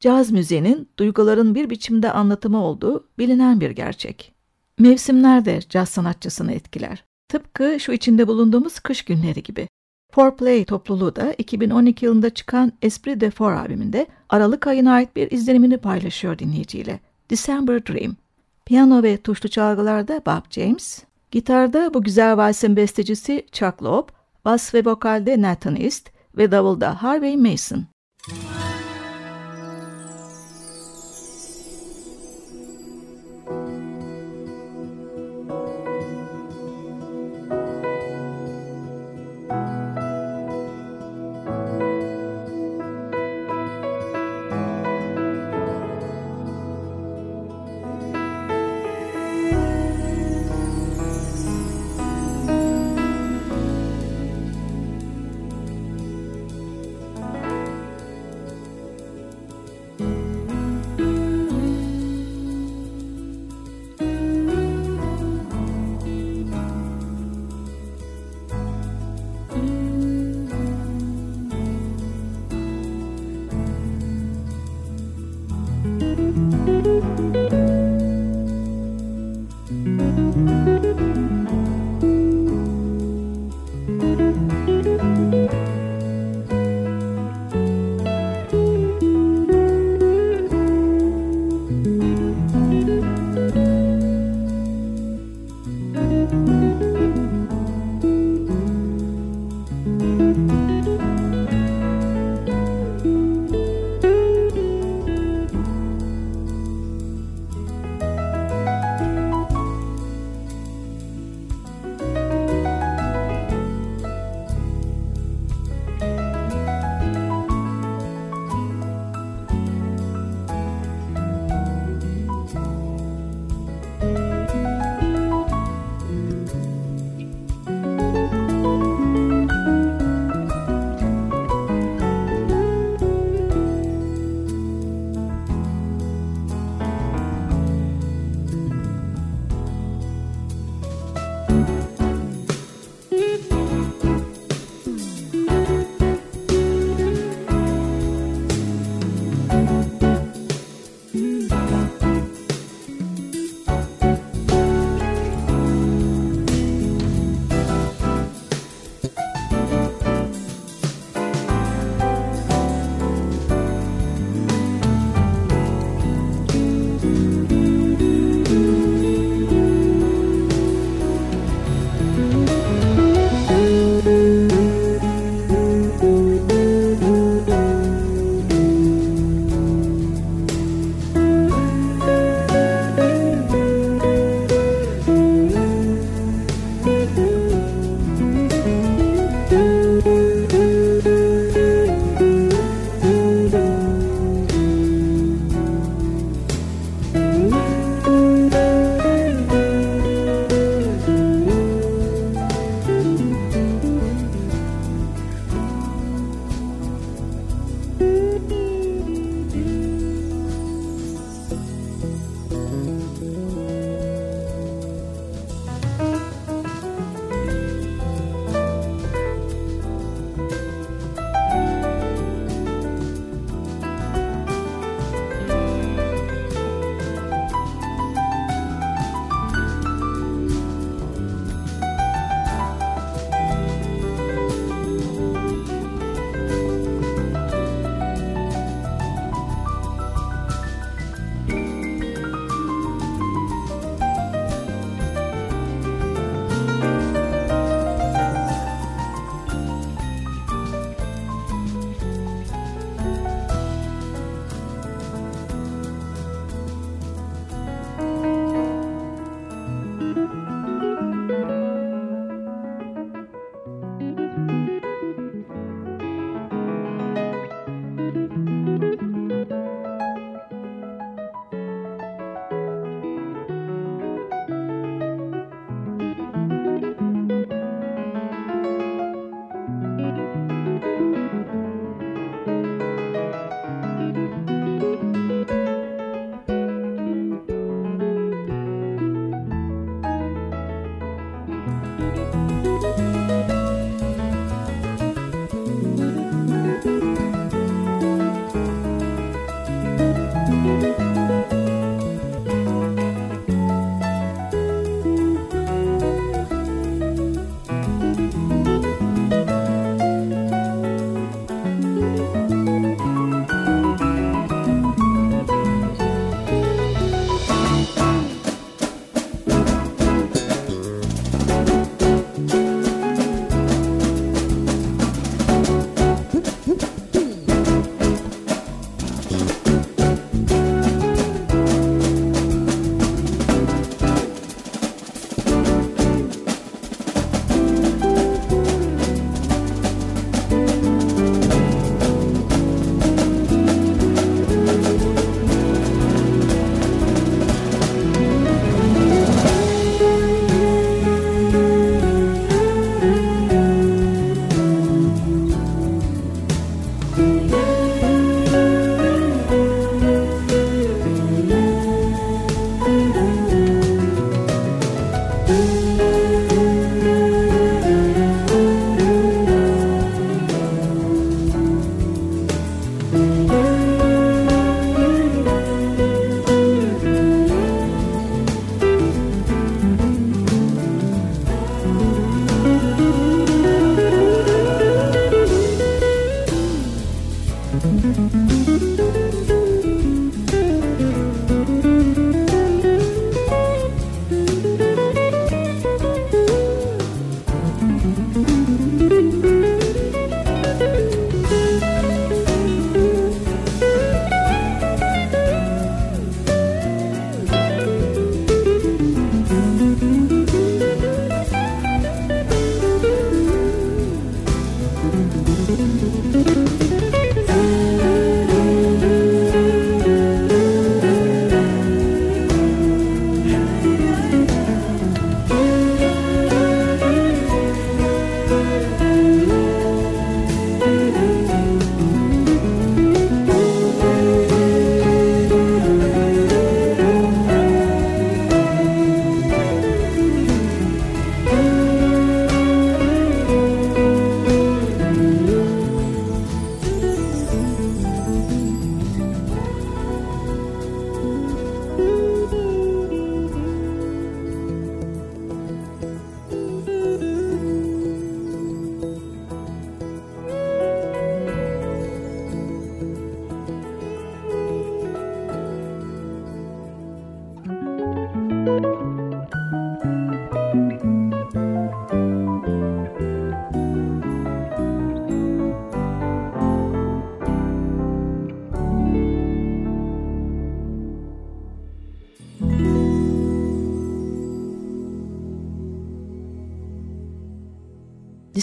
caz müziğinin duyguların bir biçimde anlatımı olduğu bilinen bir gerçek. Mevsimler de caz sanatçısını etkiler. Tıpkı şu içinde bulunduğumuz kış günleri gibi. Foreplay topluluğu da 2012 yılında çıkan Esprit de Four albümünde Aralık ayına ait bir izlenimini paylaşıyor dinleyiciyle. December Dream. Piyano ve tuşlu çalgılarda Bob James, gitarda bu güzel valsin bestecisi Chuck Loeb, bas ve vokalde Nathan East ve davulda Harvey Mason.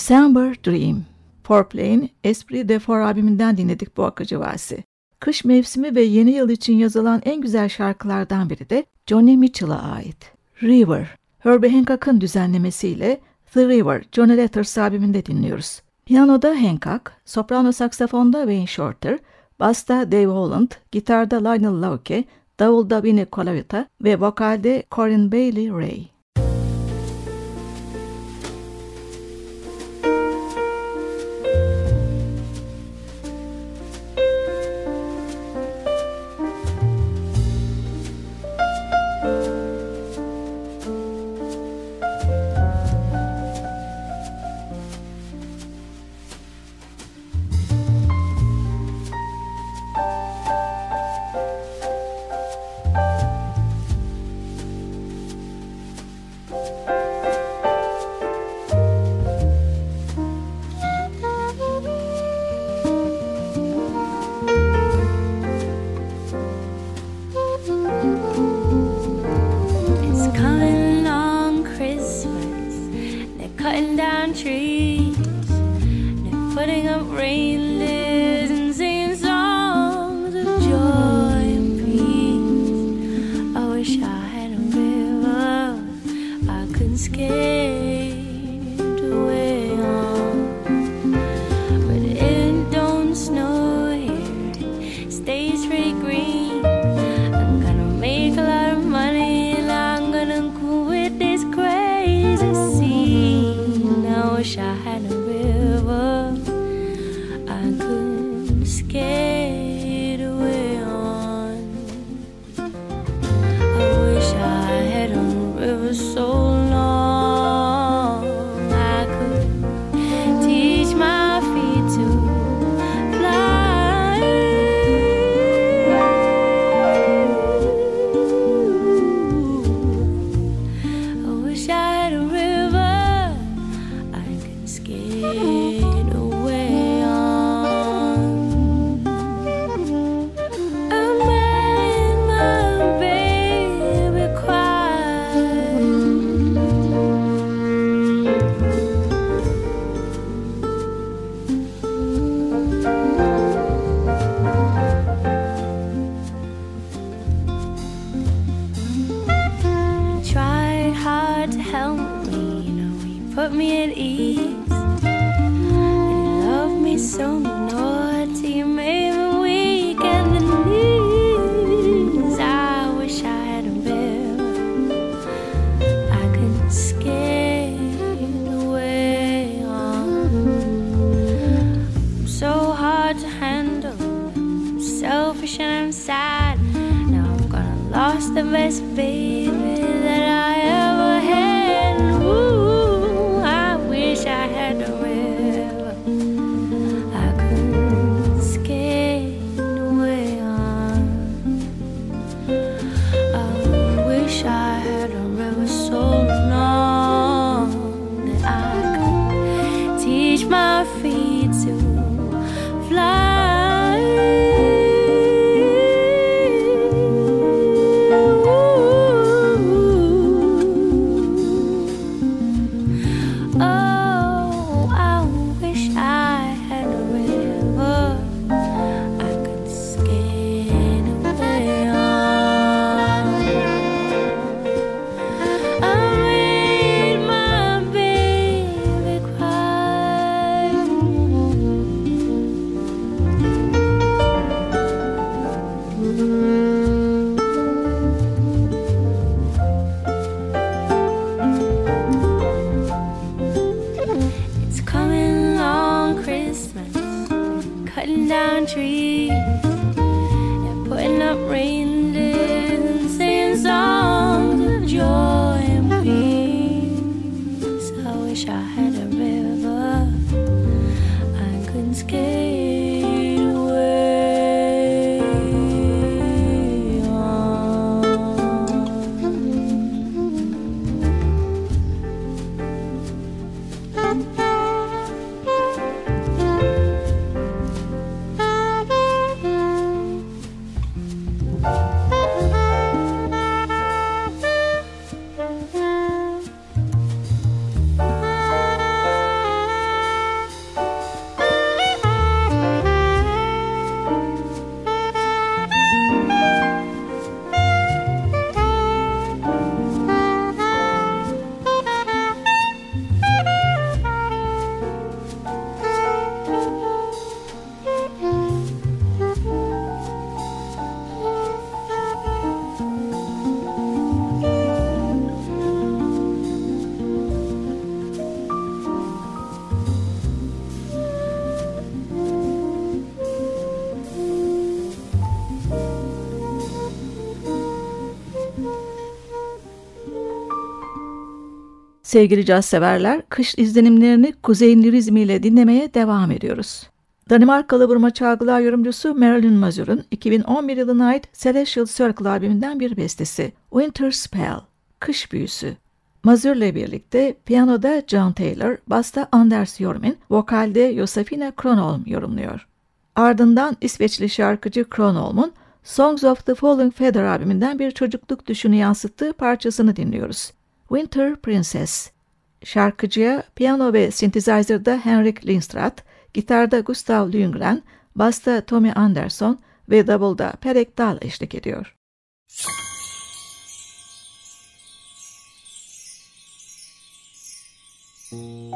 December Dream Forplay'in Esprit de Four albümünden dinledik bu akıcı valsi. Kış mevsimi ve yeni yıl için yazılan en güzel şarkılardan biri de Johnny Mitchell'a ait. River, Herbie Hancock'ın düzenlemesiyle The River, Johnny Letters albümünde dinliyoruz. Piyanoda Hancock, soprano saksafonda Wayne Shorter, basta Dave Holland, gitarda Lionel Lauke, davulda Vinnie Colaiuta ve vokalde Corinne Bailey Ray. rain. Sevgili caz severler, kış izlenimlerini Kuzey Lirizmi ile dinlemeye devam ediyoruz. Danimarkalı vurma çalgılar yorumcusu Marilyn Mazur'un 2011 yılına ait Celestial Circle albümünden bir bestesi Winter Spell, Kış Büyüsü. Mazur'la birlikte piyanoda John Taylor, basta Anders Jormin, vokalde Josefina Kronholm yorumluyor. Ardından İsveçli şarkıcı Kronholm'un Songs of the Falling Feather albümünden bir çocukluk düşünü yansıttığı parçasını dinliyoruz. Winter Princess. Şarkıcıya piyano ve synthesizer'da Henrik Lindstrat, gitarda Gustav Lundgren, basta Tommy Anderson ve davulda Perek Dahl eşlik ediyor. Müzik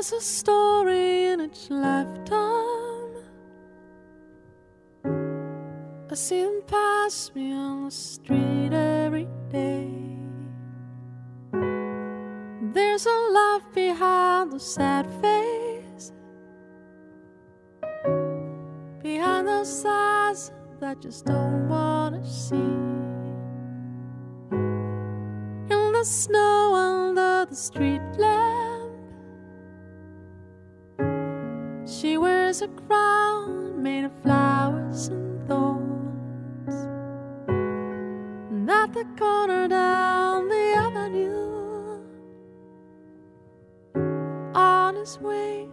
There's a story in each lifetime. I see them pass me on the street every day. There's a love behind the sad face, behind those eyes that just don't wanna see. In the snow under the street lamp, a crown made of flowers and thorns. And at the corner down the avenue, on his way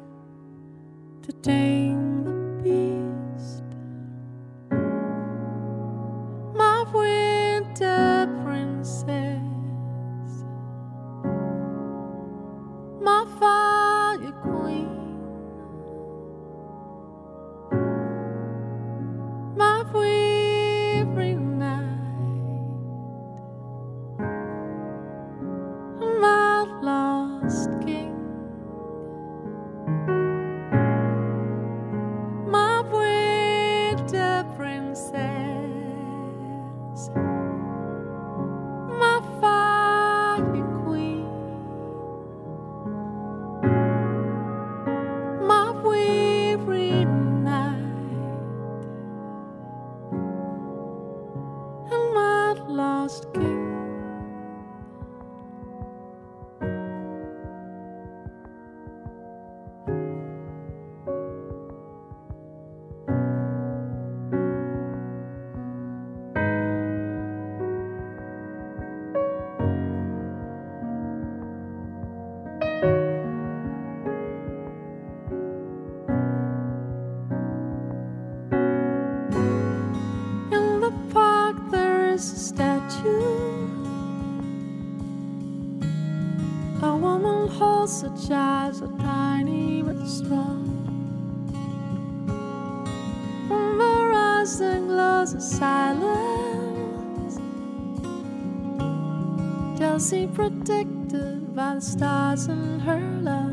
protected by the stars in her love.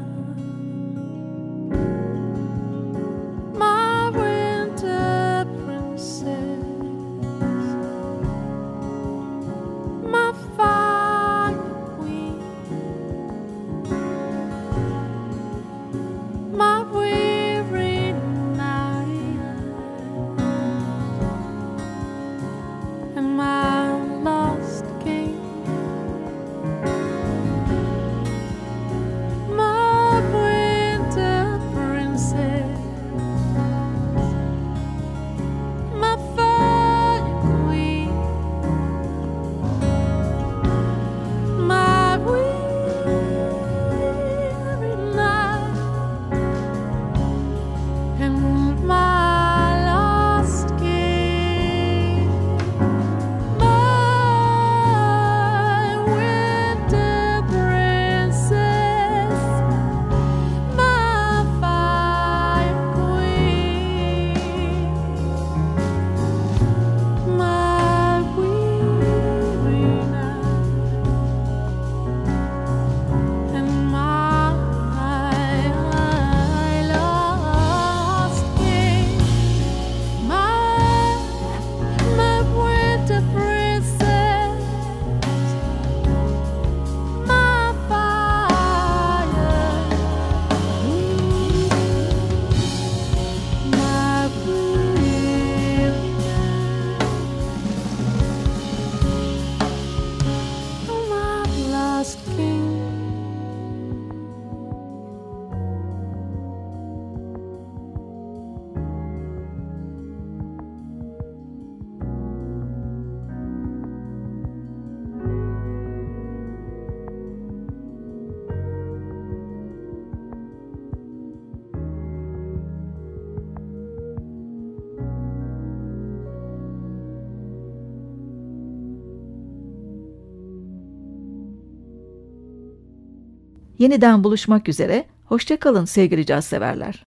Yeniden buluşmak üzere. Hoşçakalın sevgili caz severler.